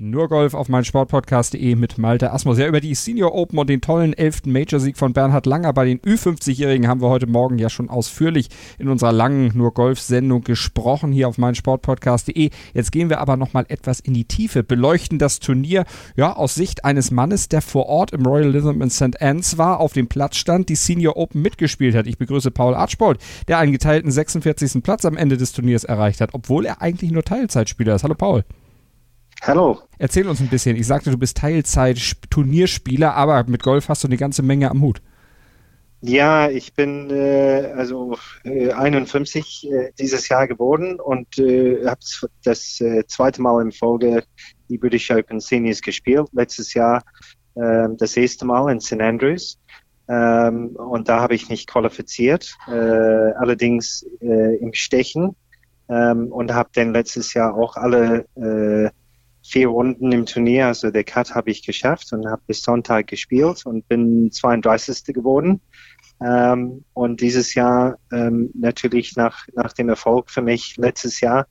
nur Golf auf meinsportpodcast.de mit Malte Asmus. Ja, über die Senior Open und den tollen 11. Major-Sieg von Bernhard Langer bei den Ü50-Jährigen haben wir heute Morgen ja schon ausführlich in unserer langen Nur Golf-Sendung gesprochen hier auf meinsportpodcast.de. Jetzt gehen wir aber nochmal etwas in die Tiefe, beleuchten das Turnier ja aus Sicht eines Mannes, der vor Ort im Royal Lytham in St. Anne's war, auf dem Platz stand, die Senior Open mitgespielt hat. Ich begrüße Paul Archbold, der einen geteilten 46. Platz am Ende des Turniers erreicht hat, obwohl er eigentlich nur Teilzeitspieler ist. Hallo Paul. Hallo. Erzähl uns ein bisschen. Ich sagte, du bist Teilzeit-Turnierspieler, aber mit Golf hast du eine ganze Menge am Hut. Ja, ich bin äh, also äh, 51 äh, dieses Jahr geworden und äh, habe das äh, zweite Mal in Folge die British Open Seniors gespielt. Letztes Jahr äh, das erste Mal in St Andrews. Ähm, und da habe ich mich qualifiziert, äh, allerdings äh, im Stechen ähm, und habe dann letztes Jahr auch alle äh, vier Runden im Turnier, also der Cut habe ich geschafft und habe bis Sonntag gespielt und bin 32. geworden. Ähm, und dieses Jahr ähm, natürlich nach, nach dem Erfolg für mich letztes Jahr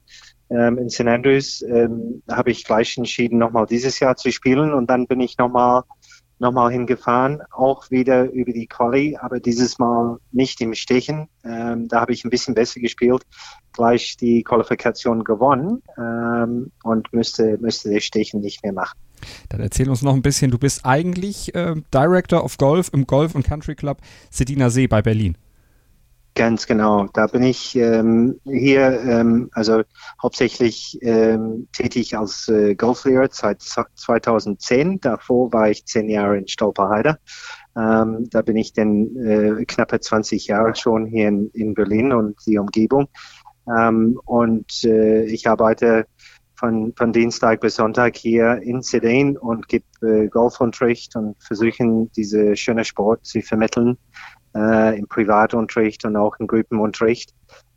ähm, in St. Andrews ähm, habe ich gleich entschieden, nochmal dieses Jahr zu spielen und dann bin ich nochmal nochmal hingefahren, auch wieder über die Quali, aber dieses Mal nicht im Stechen. Ähm, da habe ich ein bisschen besser gespielt, gleich die Qualifikation gewonnen ähm, und müsste, müsste das Stechen nicht mehr machen. Dann erzähl uns noch ein bisschen, du bist eigentlich äh, Director of Golf im Golf und Country Club Sedina See bei Berlin. Ganz genau. Da bin ich ähm, hier, ähm, also hauptsächlich ähm, tätig als äh, Golflehrer seit 2010. Davor war ich zehn Jahre in Stolperheide. Ähm, da bin ich dann äh, knappe 20 Jahre schon hier in, in Berlin und die Umgebung. Ähm, und äh, ich arbeite von, von Dienstag bis Sonntag hier in Sedan und gebe äh, Golfunterricht und versuchen, diese schöne Sport zu vermitteln äh, im Privatunterricht und auch im Gruppenunterricht.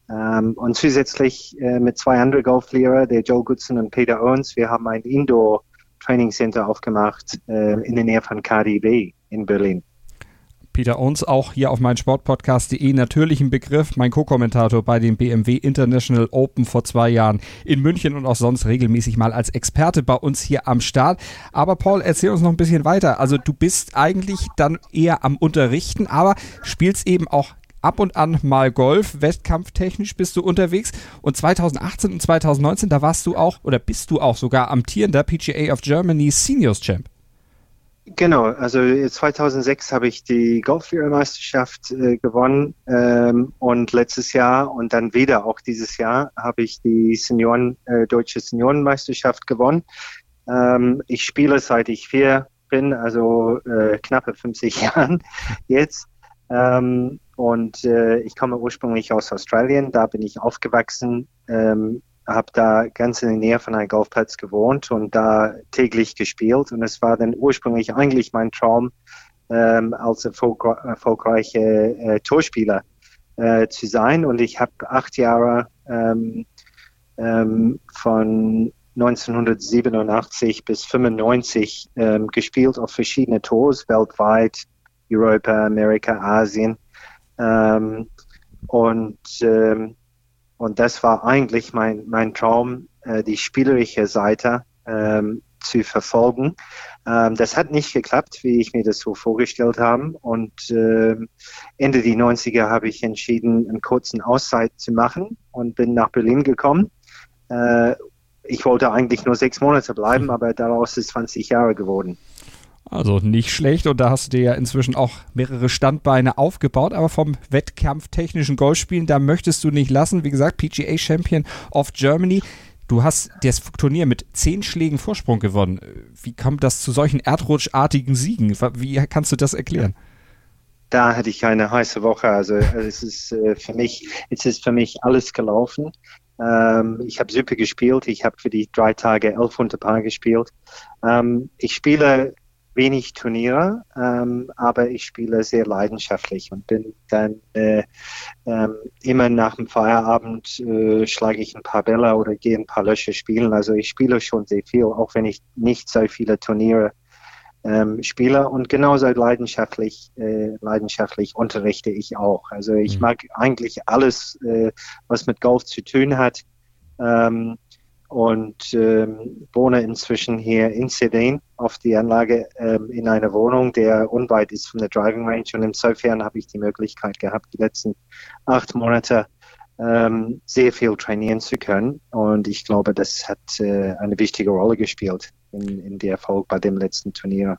Ähm, und zusätzlich äh, mit zwei anderen Golflehrer, der Joe Goodson und Peter Owens, wir haben ein Indoor Training Center aufgemacht äh, in der Nähe von KDB in Berlin. Peter Owens, auch hier auf meinsportpodcast.de natürlich ein Begriff, mein Co-Kommentator bei den BMW International Open vor zwei Jahren in München und auch sonst regelmäßig mal als Experte bei uns hier am Start. Aber Paul, erzähl uns noch ein bisschen weiter. Also du bist eigentlich dann eher am Unterrichten, aber spielst eben auch ab und an mal Golf, wettkampftechnisch bist du unterwegs und 2018 und 2019, da warst du auch oder bist du auch sogar amtierender PGA of Germany Seniors Champ. Genau, also 2006 habe ich die Golflehrermeisterschaft äh, gewonnen ähm, und letztes Jahr und dann wieder auch dieses Jahr habe ich die Senioren, äh, deutsche Seniorenmeisterschaft gewonnen. Ähm, ich spiele seit ich vier bin, also äh, knappe 50 Jahren jetzt. Ähm, und äh, ich komme ursprünglich aus Australien, da bin ich aufgewachsen. Ähm, habe da ganz in der Nähe von einem Golfplatz gewohnt und da täglich gespielt. Und es war dann ursprünglich eigentlich mein Traum, ähm, als erfolgre erfolgreicher äh, Torspieler äh, zu sein. Und ich habe acht Jahre ähm, ähm, von 1987 bis 95 ähm, gespielt auf verschiedene Tours weltweit, Europa, Amerika, Asien. Ähm, und ähm, und das war eigentlich mein, mein Traum, äh, die spielerische Seite ähm, zu verfolgen. Ähm, das hat nicht geklappt, wie ich mir das so vorgestellt habe. Und äh, Ende die 90er habe ich entschieden, einen kurzen Auszeit zu machen und bin nach Berlin gekommen. Äh, ich wollte eigentlich nur sechs Monate bleiben, aber daraus ist 20 Jahre geworden. Also nicht schlecht und da hast du dir ja inzwischen auch mehrere Standbeine aufgebaut, aber vom wettkampftechnischen Golfspielen, da möchtest du nicht lassen. Wie gesagt, PGA Champion of Germany. Du hast das Turnier mit zehn Schlägen Vorsprung gewonnen. Wie kommt das zu solchen erdrutschartigen Siegen? Wie kannst du das erklären? Da hatte ich eine heiße Woche. Also es ist äh, für mich, es ist für mich alles gelaufen. Ähm, ich habe super gespielt. Ich habe für die drei Tage elf unter Paar gespielt. Ähm, ich spiele wenig Turniere, ähm, aber ich spiele sehr leidenschaftlich und bin dann äh, ähm, immer nach dem Feierabend äh, schlage ich ein paar Bälle oder gehe ein paar Löcher spielen. Also ich spiele schon sehr viel, auch wenn ich nicht so viele Turniere ähm, Spieler und genauso leidenschaftlich, äh, leidenschaftlich unterrichte ich auch. Also ich mhm. mag eigentlich alles, äh, was mit Golf zu tun hat. Ähm, und ähm, wohne inzwischen hier in Sedan auf die Anlage ähm, in einer Wohnung, der unweit ist von der Driving Range. Und insofern habe ich die Möglichkeit gehabt, die letzten acht Monate ähm, sehr viel trainieren zu können. Und ich glaube, das hat äh, eine wichtige Rolle gespielt in, in der Erfolg bei dem letzten Turnier.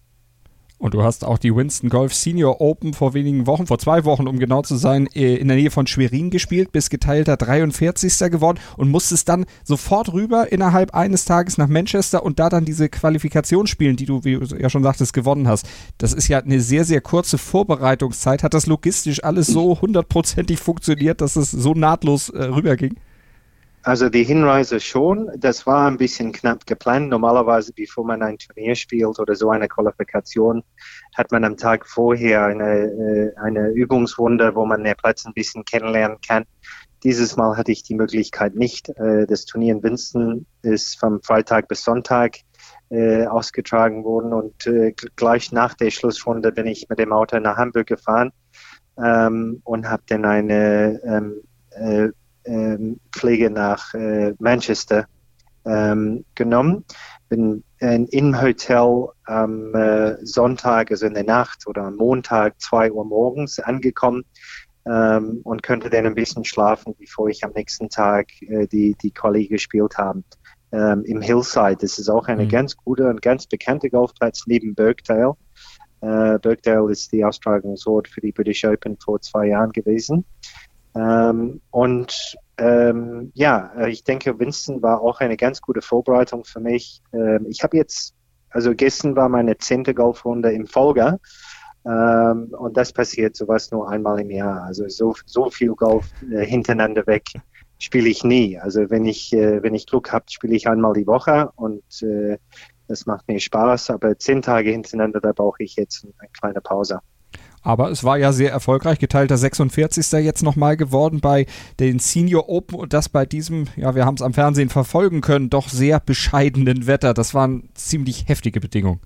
Und du hast auch die Winston Golf Senior Open vor wenigen Wochen, vor zwei Wochen, um genau zu sein, äh, in der Nähe von Schwerin gespielt, bist geteilter 43. geworden und musstest dann sofort rüber innerhalb eines Tages nach Manchester und da dann diese Qualifikation spielen, die du, wie du ja schon sagtest, gewonnen hast. Das ist ja eine sehr, sehr kurze Vorbereitungszeit. Hat das logistisch alles so hundertprozentig funktioniert, dass es so nahtlos äh, rüberging? Also die Hinreise schon, das war ein bisschen knapp geplant. Normalerweise, bevor man ein Turnier spielt oder so eine Qualifikation, hat man am Tag vorher eine, äh, eine Übungsrunde, wo man den Platz ein bisschen kennenlernen kann. Dieses Mal hatte ich die Möglichkeit nicht. Äh, das Turnier in Winston ist vom Freitag bis Sonntag äh, ausgetragen worden und gleich nach der Schlussrunde bin ich mit dem Auto nach Hamburg gefahren ähm, und habe dann eine ähm, Pflege nach äh, Manchester ähm, genommen. Bin in, im Hotel am äh, Sonntag, also in der Nacht oder am Montag, zwei Uhr morgens angekommen ähm, und könnte dann ein bisschen schlafen, bevor ich am nächsten Tag äh, die, die Quali gespielt habe. Ähm, Im Hillside, das ist auch eine mhm. ganz gute und ganz bekannte Golfplatz neben Birkdale. Äh, Birkdale ist die Austragungsort für die British Open vor zwei Jahren gewesen. Ähm, und ähm, ja, äh, ich denke, Winston war auch eine ganz gute Vorbereitung für mich. Ähm, ich habe jetzt, also gestern war meine zehnte Golfrunde im Folge. Ähm, und das passiert sowas nur einmal im Jahr. Also so, so viel Golf äh, hintereinander weg spiele ich nie. Also wenn ich, äh, wenn ich Glück habe, spiele ich einmal die Woche und äh, das macht mir Spaß. Aber zehn Tage hintereinander, da brauche ich jetzt eine kleine Pause. Aber es war ja sehr erfolgreich, geteilter 46. jetzt nochmal geworden bei den Senior Open und das bei diesem, ja, wir haben es am Fernsehen verfolgen können, doch sehr bescheidenen Wetter. Das waren ziemlich heftige Bedingungen.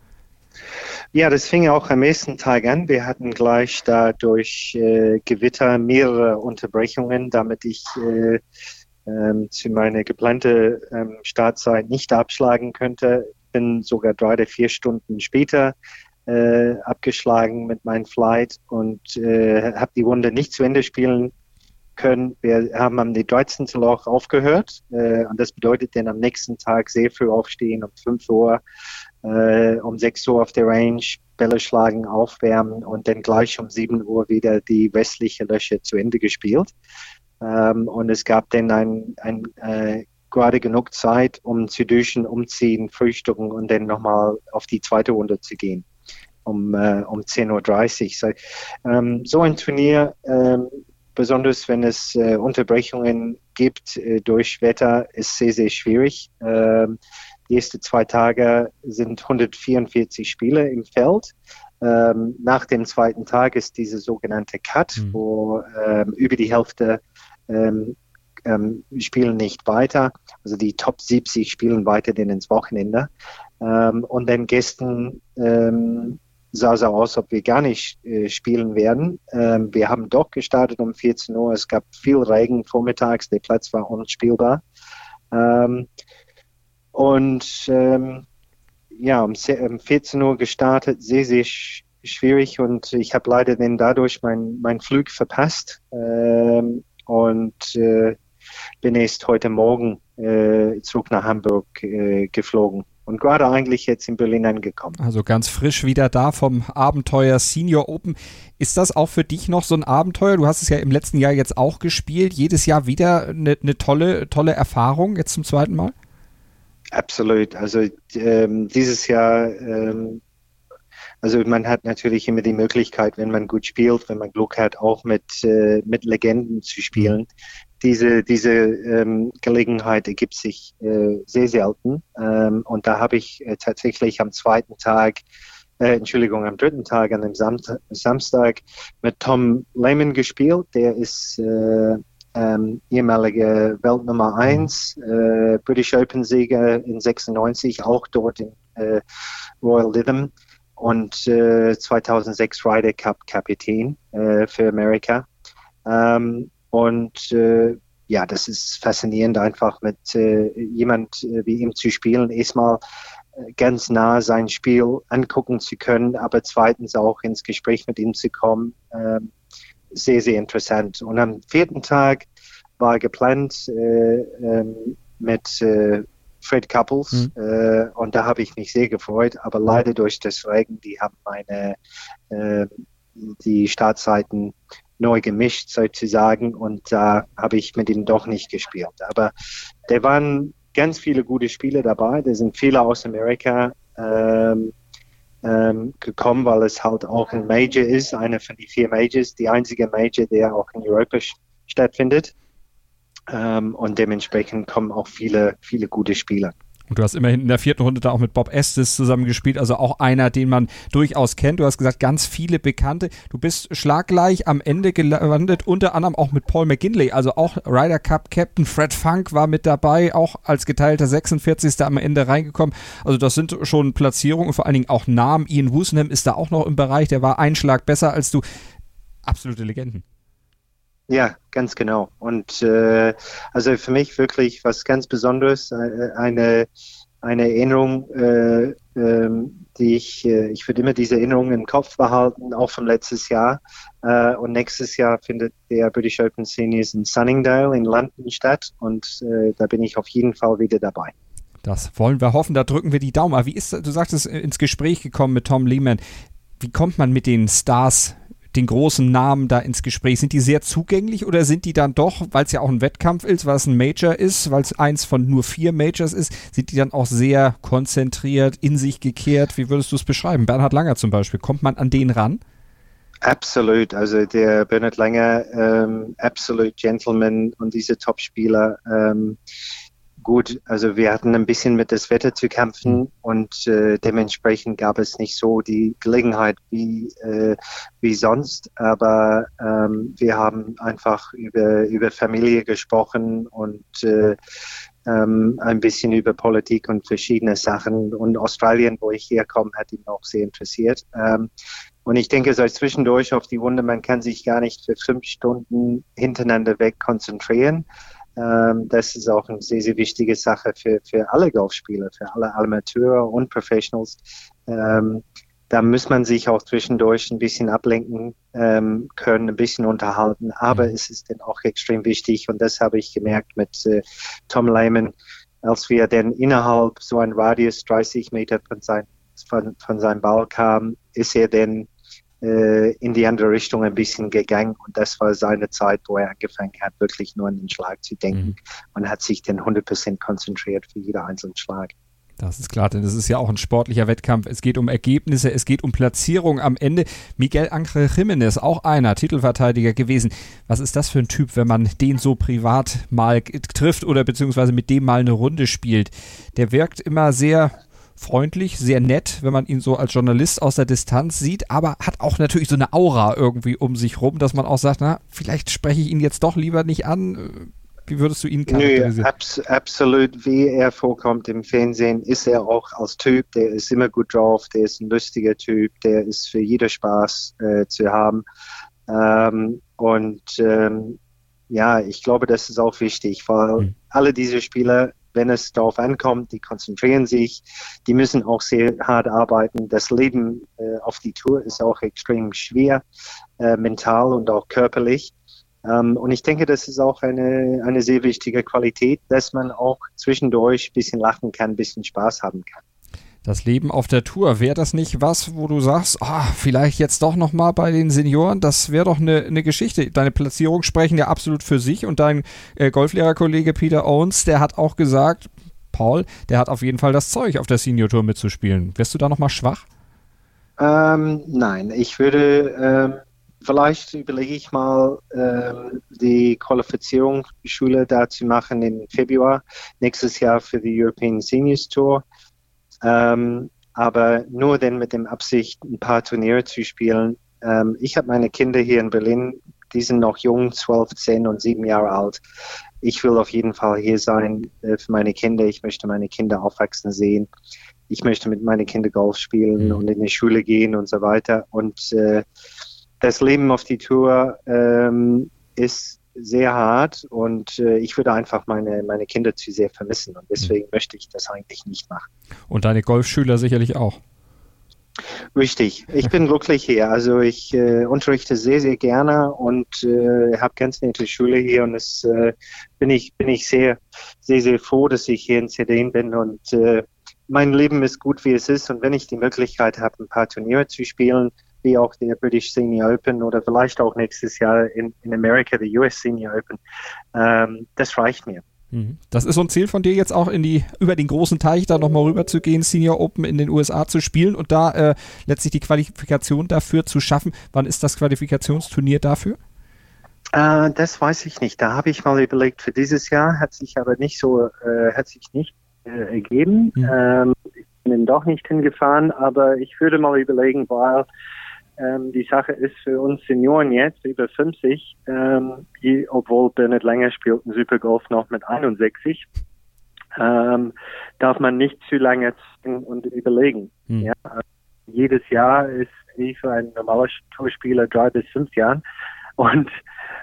Ja, das fing auch am nächsten Tag an. Wir hatten gleich da durch äh, Gewitter mehrere Unterbrechungen, damit ich äh, ähm, zu meiner geplanten ähm, Startzeit nicht abschlagen könnte. Bin sogar drei oder vier Stunden später äh, abgeschlagen mit meinem Flight und äh, habe die Runde nicht zu Ende spielen können. Wir haben am 13. Loch aufgehört äh, und das bedeutet dann am nächsten Tag sehr früh aufstehen, um 5 Uhr, äh, um 6 Uhr auf der Range, Bälle schlagen, aufwärmen und dann gleich um 7 Uhr wieder die westliche Löcher zu Ende gespielt. Ähm, und es gab dann ein, ein äh, gerade genug Zeit, um zu duschen, umziehen, frühstücken und dann nochmal auf die zweite Runde zu gehen um, äh, um 10.30 Uhr. So, ähm, so ein Turnier, ähm, besonders wenn es äh, Unterbrechungen gibt äh, durch Wetter, ist sehr, sehr schwierig. Ähm, die ersten zwei Tage sind 144 Spiele im Feld. Ähm, nach dem zweiten Tag ist diese sogenannte Cut, mhm. wo ähm, über die Hälfte ähm, ähm, spielen nicht weiter. Also die Top 70 spielen weiter denn ins Wochenende. Ähm, und dann gestern ähm, sah so aus, ob wir gar nicht äh, spielen werden. Ähm, wir haben doch gestartet um 14 Uhr. Es gab viel Regen vormittags. Der Platz war unspielbar. Ähm, und ähm, ja, um, um 14 Uhr gestartet, sehr, sehr sch schwierig und ich habe leider dann dadurch meinen mein Flug verpasst ähm, und äh, bin erst heute Morgen äh, zurück nach Hamburg äh, geflogen und gerade eigentlich jetzt in Berlin angekommen. Also ganz frisch wieder da vom Abenteuer Senior Open. Ist das auch für dich noch so ein Abenteuer? Du hast es ja im letzten Jahr jetzt auch gespielt. Jedes Jahr wieder eine, eine tolle, tolle Erfahrung, jetzt zum zweiten Mal? Absolut. Also ähm, dieses Jahr, ähm, also man hat natürlich immer die Möglichkeit, wenn man gut spielt, wenn man Glück hat, auch mit, äh, mit Legenden zu spielen diese, diese ähm, Gelegenheit ergibt sich äh, sehr selten. Ähm, und da habe ich äh, tatsächlich am zweiten Tag, äh, Entschuldigung, am dritten Tag, an dem Sam Samstag mit Tom Lehman gespielt. Der ist äh, ähm, ehemalige Weltnummer 1, äh, British Open Sieger in 96, auch dort in äh, Royal Lytham. Und äh, 2006 Ryder Cup Kapitän äh, für Amerika. Ähm, und äh, ja, das ist faszinierend, einfach mit äh, jemand äh, wie ihm zu spielen. Erstmal äh, ganz nah sein Spiel angucken zu können, aber zweitens auch ins Gespräch mit ihm zu kommen. Ähm, sehr, sehr interessant. Und am vierten Tag war geplant äh, ähm, mit Fred Couples mhm. äh, und da habe ich mich sehr gefreut, aber leider durch das Regen, die haben meine äh, die Startzeiten neu gemischt sozusagen und da habe ich mit ihm doch nicht gespielt. Aber da waren ganz viele gute Spiele dabei, da sind viele aus Amerika ähm, ähm, gekommen, weil es halt auch ein Major ist, einer von den vier Majors, die einzige Major, der auch in Europa stattfindet. Ähm, und dementsprechend kommen auch viele, viele gute Spieler. Und du hast immerhin in der vierten Runde da auch mit Bob Estes zusammengespielt, also auch einer, den man durchaus kennt. Du hast gesagt, ganz viele Bekannte. Du bist schlaggleich am Ende gelandet, unter anderem auch mit Paul McGinley, also auch Ryder Cup Captain. Fred Funk war mit dabei, auch als geteilter 46. am Ende reingekommen. Also das sind schon Platzierungen vor allen Dingen auch Namen. Ian Woosnam ist da auch noch im Bereich, der war einen Schlag besser als du. Absolute Legenden. Ja, ganz genau. Und äh, also für mich wirklich was ganz Besonderes, äh, eine, eine Erinnerung, äh, ähm, die ich, äh, ich würde immer diese Erinnerung im Kopf behalten, auch vom letztes Jahr. Äh, und nächstes Jahr findet der British Open Seniors in Sunningdale in London statt und äh, da bin ich auf jeden Fall wieder dabei. Das wollen wir hoffen, da drücken wir die Daumen. Aber wie ist, du sagtest, ins Gespräch gekommen mit Tom Lehman. Wie kommt man mit den Stars den großen Namen da ins Gespräch? Sind die sehr zugänglich oder sind die dann doch, weil es ja auch ein Wettkampf ist, weil es ein Major ist, weil es eins von nur vier Majors ist, sind die dann auch sehr konzentriert, in sich gekehrt? Wie würdest du es beschreiben? Bernhard Langer zum Beispiel, kommt man an den ran? Absolut, also der Bernhard Langer, ähm, absolut Gentleman und diese Topspieler. Ähm, Gut, also wir hatten ein bisschen mit das Wetter zu kämpfen und äh, dementsprechend gab es nicht so die Gelegenheit wie, äh, wie sonst, aber ähm, wir haben einfach über, über Familie gesprochen und äh, ähm, ein bisschen über Politik und verschiedene Sachen und Australien, wo ich herkomme, hat ihn auch sehr interessiert. Ähm, und ich denke, so zwischendurch auf die Runde, man kann sich gar nicht für fünf Stunden hintereinander weg konzentrieren. Ähm, das ist auch eine sehr, sehr wichtige Sache für, für alle Golfspieler, für alle Amateure und Professionals. Ähm, da muss man sich auch zwischendurch ein bisschen ablenken ähm, können, ein bisschen unterhalten. Aber mhm. es ist dann auch extrem wichtig und das habe ich gemerkt mit äh, Tom Lehman, als wir dann innerhalb so ein Radius 30 Meter von, sein, von, von seinem Ball kam, ist er dann in die andere Richtung ein bisschen gegangen und das war seine Zeit, wo er angefangen hat, wirklich nur an den Schlag zu denken mhm. und hat sich dann 100% konzentriert für jeden einzelnen Schlag. Das ist klar, denn es ist ja auch ein sportlicher Wettkampf. Es geht um Ergebnisse, es geht um Platzierung am Ende. Miguel Angel Jiménez, auch einer Titelverteidiger gewesen. Was ist das für ein Typ, wenn man den so privat mal trifft oder beziehungsweise mit dem mal eine Runde spielt? Der wirkt immer sehr freundlich, sehr nett, wenn man ihn so als Journalist aus der Distanz sieht, aber hat auch natürlich so eine Aura irgendwie um sich rum, dass man auch sagt, na, vielleicht spreche ich ihn jetzt doch lieber nicht an. Wie würdest du ihn charakterisieren? Nö, abs absolut, wie er vorkommt im Fernsehen, ist er auch als Typ, der ist immer gut drauf, der ist ein lustiger Typ, der ist für jeder Spaß äh, zu haben. Ähm, und ähm, ja, ich glaube, das ist auch wichtig, weil mhm. alle diese Spieler wenn es darauf ankommt, die konzentrieren sich, die müssen auch sehr hart arbeiten. Das Leben äh, auf die Tour ist auch extrem schwer, äh, mental und auch körperlich. Ähm, und ich denke, das ist auch eine, eine sehr wichtige Qualität, dass man auch zwischendurch ein bisschen lachen kann, ein bisschen Spaß haben kann das Leben auf der Tour. Wäre das nicht was, wo du sagst, oh, vielleicht jetzt doch nochmal bei den Senioren? Das wäre doch eine, eine Geschichte. Deine Platzierungen sprechen ja absolut für sich und dein äh, Golflehrerkollege Peter Owens, der hat auch gesagt, Paul, der hat auf jeden Fall das Zeug, auf der Senior Tour mitzuspielen. Wärst du da nochmal schwach? Ähm, nein, ich würde, ähm, vielleicht überlege ich mal, ähm, die Qualifizierungsschule da zu machen im Februar nächstes Jahr für die European Seniors Tour. Ähm, aber nur denn mit dem Absicht, ein paar Turniere zu spielen. Ähm, ich habe meine Kinder hier in Berlin, die sind noch jung, 12, 10 und 7 Jahre alt. Ich will auf jeden Fall hier sein äh, für meine Kinder. Ich möchte meine Kinder aufwachsen sehen. ich möchte mit meinen Kindern Golf spielen mhm. und in die Schule gehen und so weiter. Und äh, das Leben auf die Tour ähm, ist sehr hart und äh, ich würde einfach meine, meine Kinder zu sehr vermissen und deswegen mhm. möchte ich das eigentlich nicht machen. Und deine Golfschüler sicherlich auch. Richtig, ich bin glücklich hier. Also ich äh, unterrichte sehr, sehr gerne und äh, habe ganz nette Schule hier und es äh, bin ich bin ich sehr, sehr, sehr froh, dass ich hier in Zedin bin und äh, mein Leben ist gut, wie es ist und wenn ich die Möglichkeit habe, ein paar Turniere zu spielen, wie auch der British Senior Open oder vielleicht auch nächstes Jahr in, in Amerika, der US Senior Open, ähm, das reicht mir. Mhm. Das ist so ein Ziel von dir jetzt auch in die über den großen Teich da nochmal rüber zu gehen, Senior Open in den USA zu spielen und da äh, letztlich die Qualifikation dafür zu schaffen. Wann ist das Qualifikationsturnier dafür? Äh, das weiß ich nicht. Da habe ich mal überlegt für dieses Jahr, hat sich aber nicht so, äh, hat sich nicht äh, ergeben. Mhm. Ähm, ich bin doch nicht hingefahren, aber ich würde mal überlegen, weil ähm, die Sache ist für uns Senioren jetzt über 50, ähm, die, obwohl Bernhard Länger spielt ein Supergolf noch mit 61, ähm, darf man nicht zu lange und überlegen. Hm. Ja? Jedes Jahr ist wie für einen normalen Tourspieler drei bis fünf Jahren und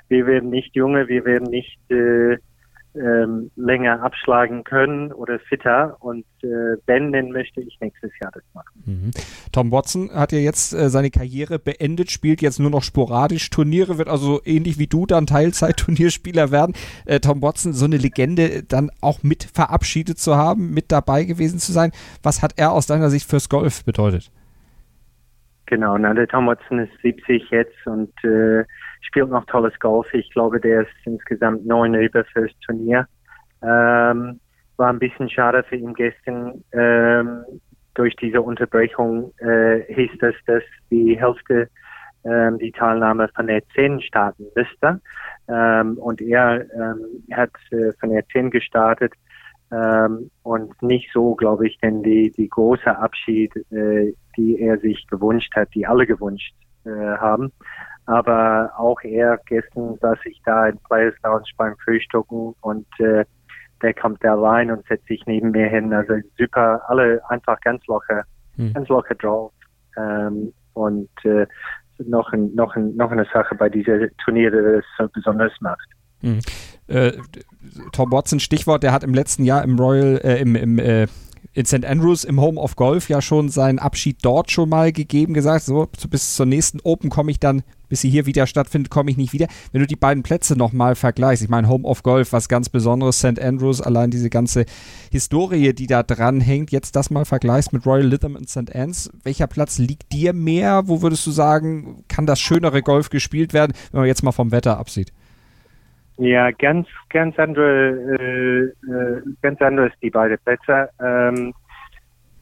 wir werden nicht junge, wir werden nicht äh, ähm, länger abschlagen können oder fitter. Und äh, wenn, dann möchte ich nächstes Jahr das machen. Mhm. Tom Watson hat ja jetzt äh, seine Karriere beendet, spielt jetzt nur noch sporadisch Turniere, wird also ähnlich wie du dann Teilzeit-Turnierspieler werden. Äh, Tom Watson, so eine Legende dann auch mit verabschiedet zu haben, mit dabei gewesen zu sein. Was hat er aus deiner Sicht fürs Golf bedeutet? Genau, na, der Tom ist 70 jetzt und äh, spielt noch tolles Golf. Ich glaube, der ist insgesamt neun über fürs Turnier. Ähm, war ein bisschen schade für ihn gestern. Ähm, durch diese Unterbrechung äh, hieß das, dass die Hälfte ähm, die Teilnahme von der 10 starten müsste. Ähm, und er ähm, hat äh, von der 10 gestartet ähm, und nicht so, glaube ich, denn die, die große Abschied, äh, die er sich gewünscht hat, die alle gewünscht äh, haben. Aber auch er, gestern saß ich da in Players Lounge beim Frühstücken und äh, der kommt da rein und setzt sich neben mir hin. Also super, alle einfach ganz locker, hm. ganz locker drauf. Ähm, und äh, noch, ein, noch, ein, noch eine Sache bei dieser Turnier, die das so besonders macht. Hm. Äh, Tom Watson, Stichwort, der hat im letzten Jahr im Royal, äh, im, im äh, in St. Andrews im Home of Golf ja schon seinen Abschied dort schon mal gegeben, gesagt, so bis zur nächsten Open komme ich dann, bis sie hier wieder stattfindet, komme ich nicht wieder. Wenn du die beiden Plätze nochmal vergleichst, ich meine Home of Golf, was ganz Besonderes, St. Andrews, allein diese ganze Historie, die da dran hängt, jetzt das mal vergleichst mit Royal Lytham und St. Anne's, welcher Platz liegt dir mehr? Wo würdest du sagen, kann das schönere Golf gespielt werden, wenn man jetzt mal vom Wetter absieht? Ja, ganz, ganz andere, äh, äh, ganz anderes die beiden Plätze. Ähm,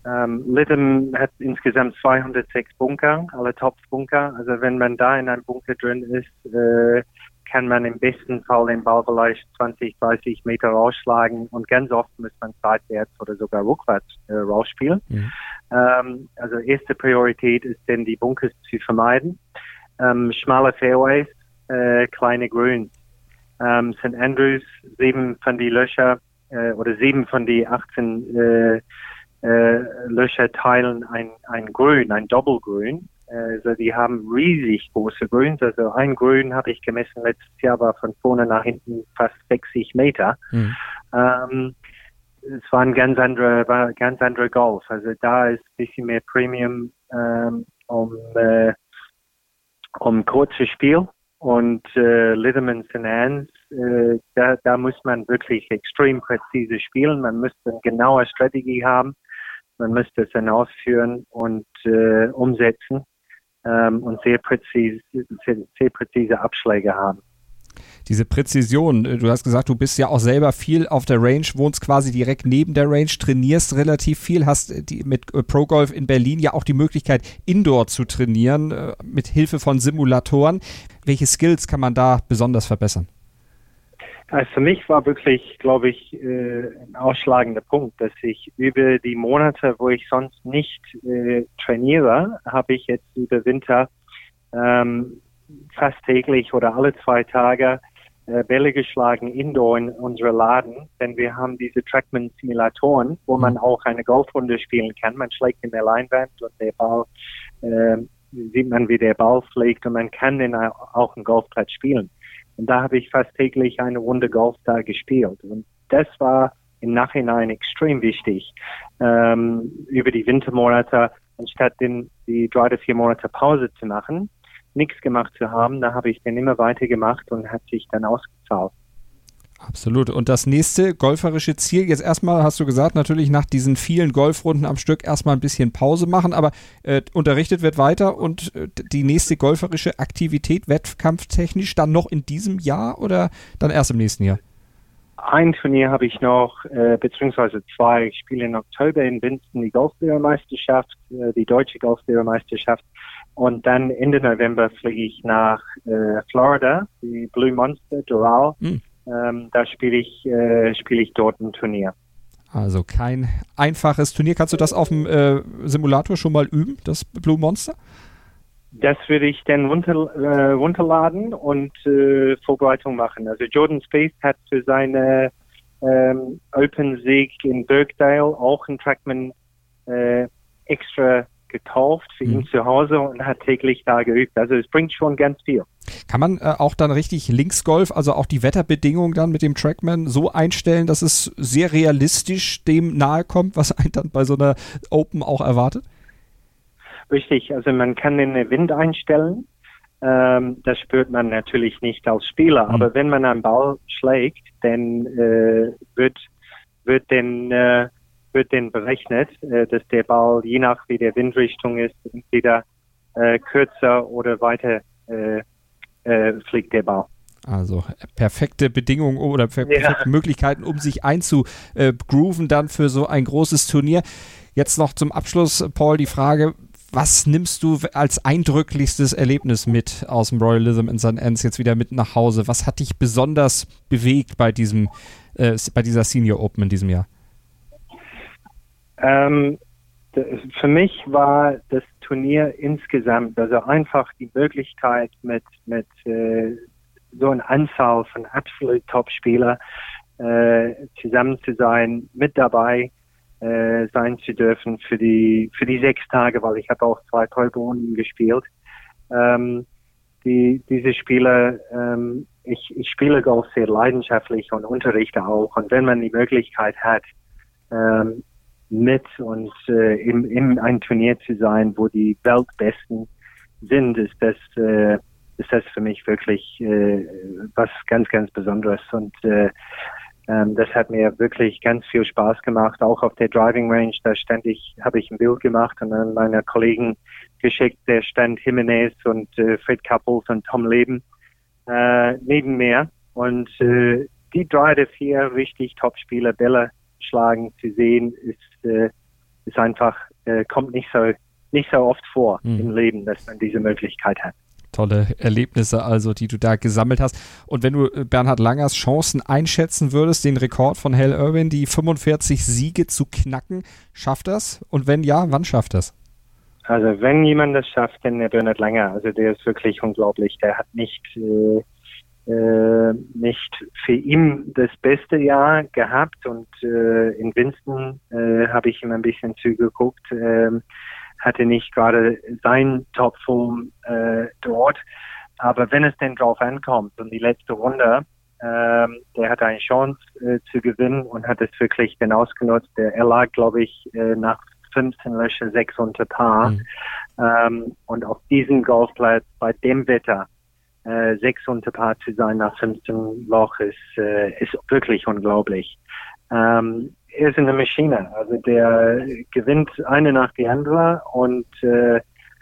ähm, Lytham hat insgesamt 206 Bunker, alle Top-Bunker. Also wenn man da in einem Bunker drin ist, äh, kann man im besten Fall den Ball vielleicht 20, 30 Meter rausschlagen und ganz oft muss man seitwärts oder sogar rückwärts äh, rausspielen. Mhm. Ähm, also erste Priorität ist denn die Bunkers zu vermeiden. Ähm, schmale Fairways, äh, kleine Grüns ähm, St. Andrews, sieben von die Löcher äh, oder sieben von die 18 äh, äh, Löcher teilen ein, ein Grün, ein Doppelgrün. Also die haben riesig große Grüns. Also ein Grün habe ich gemessen letztes Jahr war von vorne nach hinten fast 60 Meter. Mhm. Ähm, es war ein ganz anderer, war ganz anderer Golf. Also da ist ein bisschen mehr Premium ähm, um äh, um kurzes Spiel und äh, Litterman St. Anne's, äh, da, da muss man wirklich extrem präzise spielen. Man müsste eine genaue Strategie haben. Man müsste es dann ausführen und äh, umsetzen ähm, und sehr präzise, sehr, sehr präzise Abschläge haben diese Präzision. Äh, du hast gesagt, du bist ja auch selber viel auf der Range, wohnst quasi direkt neben der Range, trainierst relativ viel, hast äh, die, mit äh, Pro Golf in Berlin ja auch die Möglichkeit, Indoor zu trainieren, mit Hilfe von Simulatoren. Welche Skills kann man da besonders verbessern? Also für mich war wirklich, glaube ich, ein ausschlagender Punkt, dass ich über die Monate, wo ich sonst nicht äh, trainiere, habe ich jetzt über Winter ähm, fast täglich oder alle zwei Tage äh, Bälle geschlagen indoor in unserer Laden, denn wir haben diese Trackman-Simulatoren, wo man auch eine Golfrunde spielen kann. Man schlägt in der Leinwand und der Ball, äh, sieht man, wie der Ball fliegt und man kann den auch einen Golfplatz spielen. Und da habe ich fast täglich eine Runde Golf da gespielt. Und das war im Nachhinein extrem wichtig, ähm, über die Wintermonate, anstatt den, die drei oder vier Monate Pause zu machen, nichts gemacht zu haben, da habe ich dann immer weiter gemacht und hat sich dann ausgezahlt. Absolut. Und das nächste golferische Ziel, jetzt erstmal hast du gesagt, natürlich nach diesen vielen Golfrunden am Stück erstmal ein bisschen Pause machen, aber äh, unterrichtet wird weiter und äh, die nächste golferische Aktivität wettkampftechnisch dann noch in diesem Jahr oder dann erst im nächsten Jahr? Ein Turnier habe ich noch, äh, beziehungsweise zwei. Ich spiele im Oktober in Winston die Golflehrermeisterschaft, äh, die deutsche Golflehrermeisterschaft. Und dann Ende November fliege ich nach äh, Florida, die Blue Monster Doral. Hm. Ähm, da spiele ich, äh, spiele ich dort ein Turnier. Also kein einfaches Turnier. Kannst du das auf dem äh, Simulator schon mal üben, das Blue Monster? Das würde ich dann runter, äh, runterladen und äh, Vorbereitung machen. Also Jordan Space hat für seine ähm, Open-Sieg in Birkdale auch einen Trackman äh, extra gekauft für mhm. ihn zu Hause und hat täglich da geübt. Also es bringt schon ganz viel. Kann man äh, auch dann richtig Linksgolf, also auch die Wetterbedingungen dann mit dem Trackman so einstellen, dass es sehr realistisch dem nahe kommt, was einen dann bei so einer Open auch erwartet? Richtig, also man kann den Wind einstellen. Ähm, das spürt man natürlich nicht als Spieler, mhm. aber wenn man einen Ball schlägt, dann äh, wird wird den äh, wird dann berechnet, äh, dass der Ball je nach wie der Windrichtung ist entweder äh, kürzer oder weiter äh, äh, fliegt der Ball. Also perfekte Bedingungen oder perfekte ja. Möglichkeiten, um sich einzugrooven dann für so ein großes Turnier. Jetzt noch zum Abschluss, Paul, die Frage, was nimmst du als eindrücklichstes Erlebnis mit aus dem Royalism in St. Anne's jetzt wieder mit nach Hause? Was hat dich besonders bewegt bei diesem, äh, bei dieser Senior Open in diesem Jahr? Ähm, für mich war das Turnier insgesamt, also einfach die Möglichkeit mit, mit äh, so einer Anzahl von absolut Top-Spieler äh, zusammen zu sein, mit dabei äh, sein zu dürfen für die für die sechs Tage, weil ich habe auch zwei Kolbonen gespielt. Ähm, die, diese Spiele, ähm, ich, ich spiele Golf sehr leidenschaftlich und unterrichte auch. Und wenn man die Möglichkeit hat, ähm, mit und äh, im, im ein Turnier zu sein, wo die Weltbesten sind, ist das äh, ist das für mich wirklich äh, was ganz ganz Besonderes und äh, ähm, das hat mir wirklich ganz viel Spaß gemacht. Auch auf der Driving Range, da ständig habe ich ein Bild gemacht und dann meine Kollegen geschickt. Der stand Jimenez und äh, Fred Couples und Tom Leben äh, neben mir und äh, die drei oder vier richtig Top-Spieler Bälle schlagen zu sehen, ist, äh, ist einfach, äh, kommt nicht so, nicht so oft vor mhm. im Leben, dass man diese Möglichkeit hat. Tolle Erlebnisse also, die du da gesammelt hast. Und wenn du äh, Bernhard Langers Chancen einschätzen würdest, den Rekord von Hal Irwin, die 45 Siege zu knacken, schafft das? Und wenn ja, wann schafft das? Also wenn jemand das schafft, dann der Bernhard Langer. Also der ist wirklich unglaublich. Der hat nicht äh, äh, nicht für ihn das beste Jahr gehabt und äh, in Winston äh, habe ich ihm ein bisschen zugeguckt, äh, hatte nicht gerade sein Topform äh, dort, aber wenn es denn drauf ankommt und die letzte Runde, äh, der hatte eine Chance äh, zu gewinnen und hat es wirklich dann ausgenutzt. Der, er lag, glaube ich, äh, nach 15 Löcher 6 unter Paar. Mhm. Ähm, und auf diesem Golfplatz bei dem Wetter äh, sechs unter Paar zu sein nach 15 Loch ist, äh, ist wirklich unglaublich. Ähm, er ist eine Maschine, also der gewinnt eine nach die andere und äh,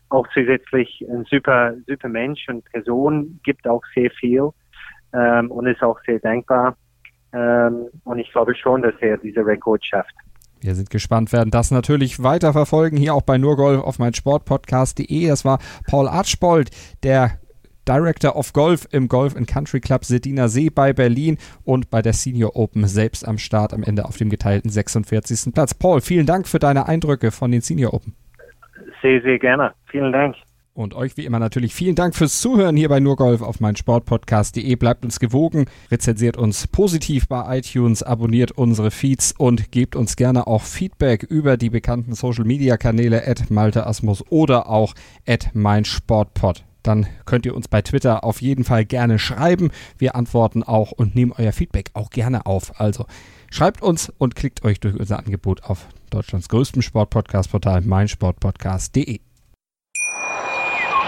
auch zusätzlich ein super, super Mensch und Person, gibt auch sehr viel ähm, und ist auch sehr dankbar. Ähm, und ich glaube schon, dass er diese Rekord schafft. Wir sind gespannt, werden das natürlich weiter verfolgen, hier auch bei Nurgolf auf meinsportpodcast.de. Das war Paul Archbold, der Director of Golf im Golf and Country Club Sedina See bei Berlin und bei der Senior Open selbst am Start am Ende auf dem geteilten 46. Platz. Paul, vielen Dank für deine Eindrücke von den Senior Open. Sehr, sehr gerne. Vielen Dank. Und euch wie immer natürlich vielen Dank fürs Zuhören hier bei Nurgolf auf meinsportpodcast.de. Bleibt uns gewogen, rezensiert uns positiv bei iTunes, abonniert unsere Feeds und gebt uns gerne auch Feedback über die bekannten Social Media Kanäle at Malte Asmus oder auch at meinsportpod. Dann könnt ihr uns bei Twitter auf jeden Fall gerne schreiben. Wir antworten auch und nehmen euer Feedback auch gerne auf. Also schreibt uns und klickt euch durch unser Angebot auf Deutschlands größtem Sportpodcast-Portal meinsportpodcast.de.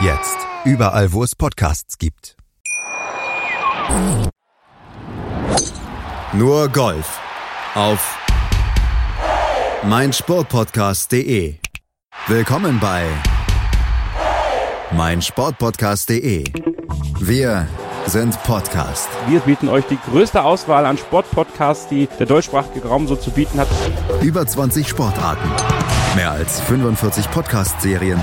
Jetzt überall, wo es Podcasts gibt. Nur Golf auf meinsportpodcast.de. Willkommen bei meinsportpodcast.de. Wir sind Podcast. Wir bieten euch die größte Auswahl an Sportpodcasts, die der deutschsprachige Raum so zu bieten hat. Über 20 Sportarten. Mehr als 45 Podcast-Serien.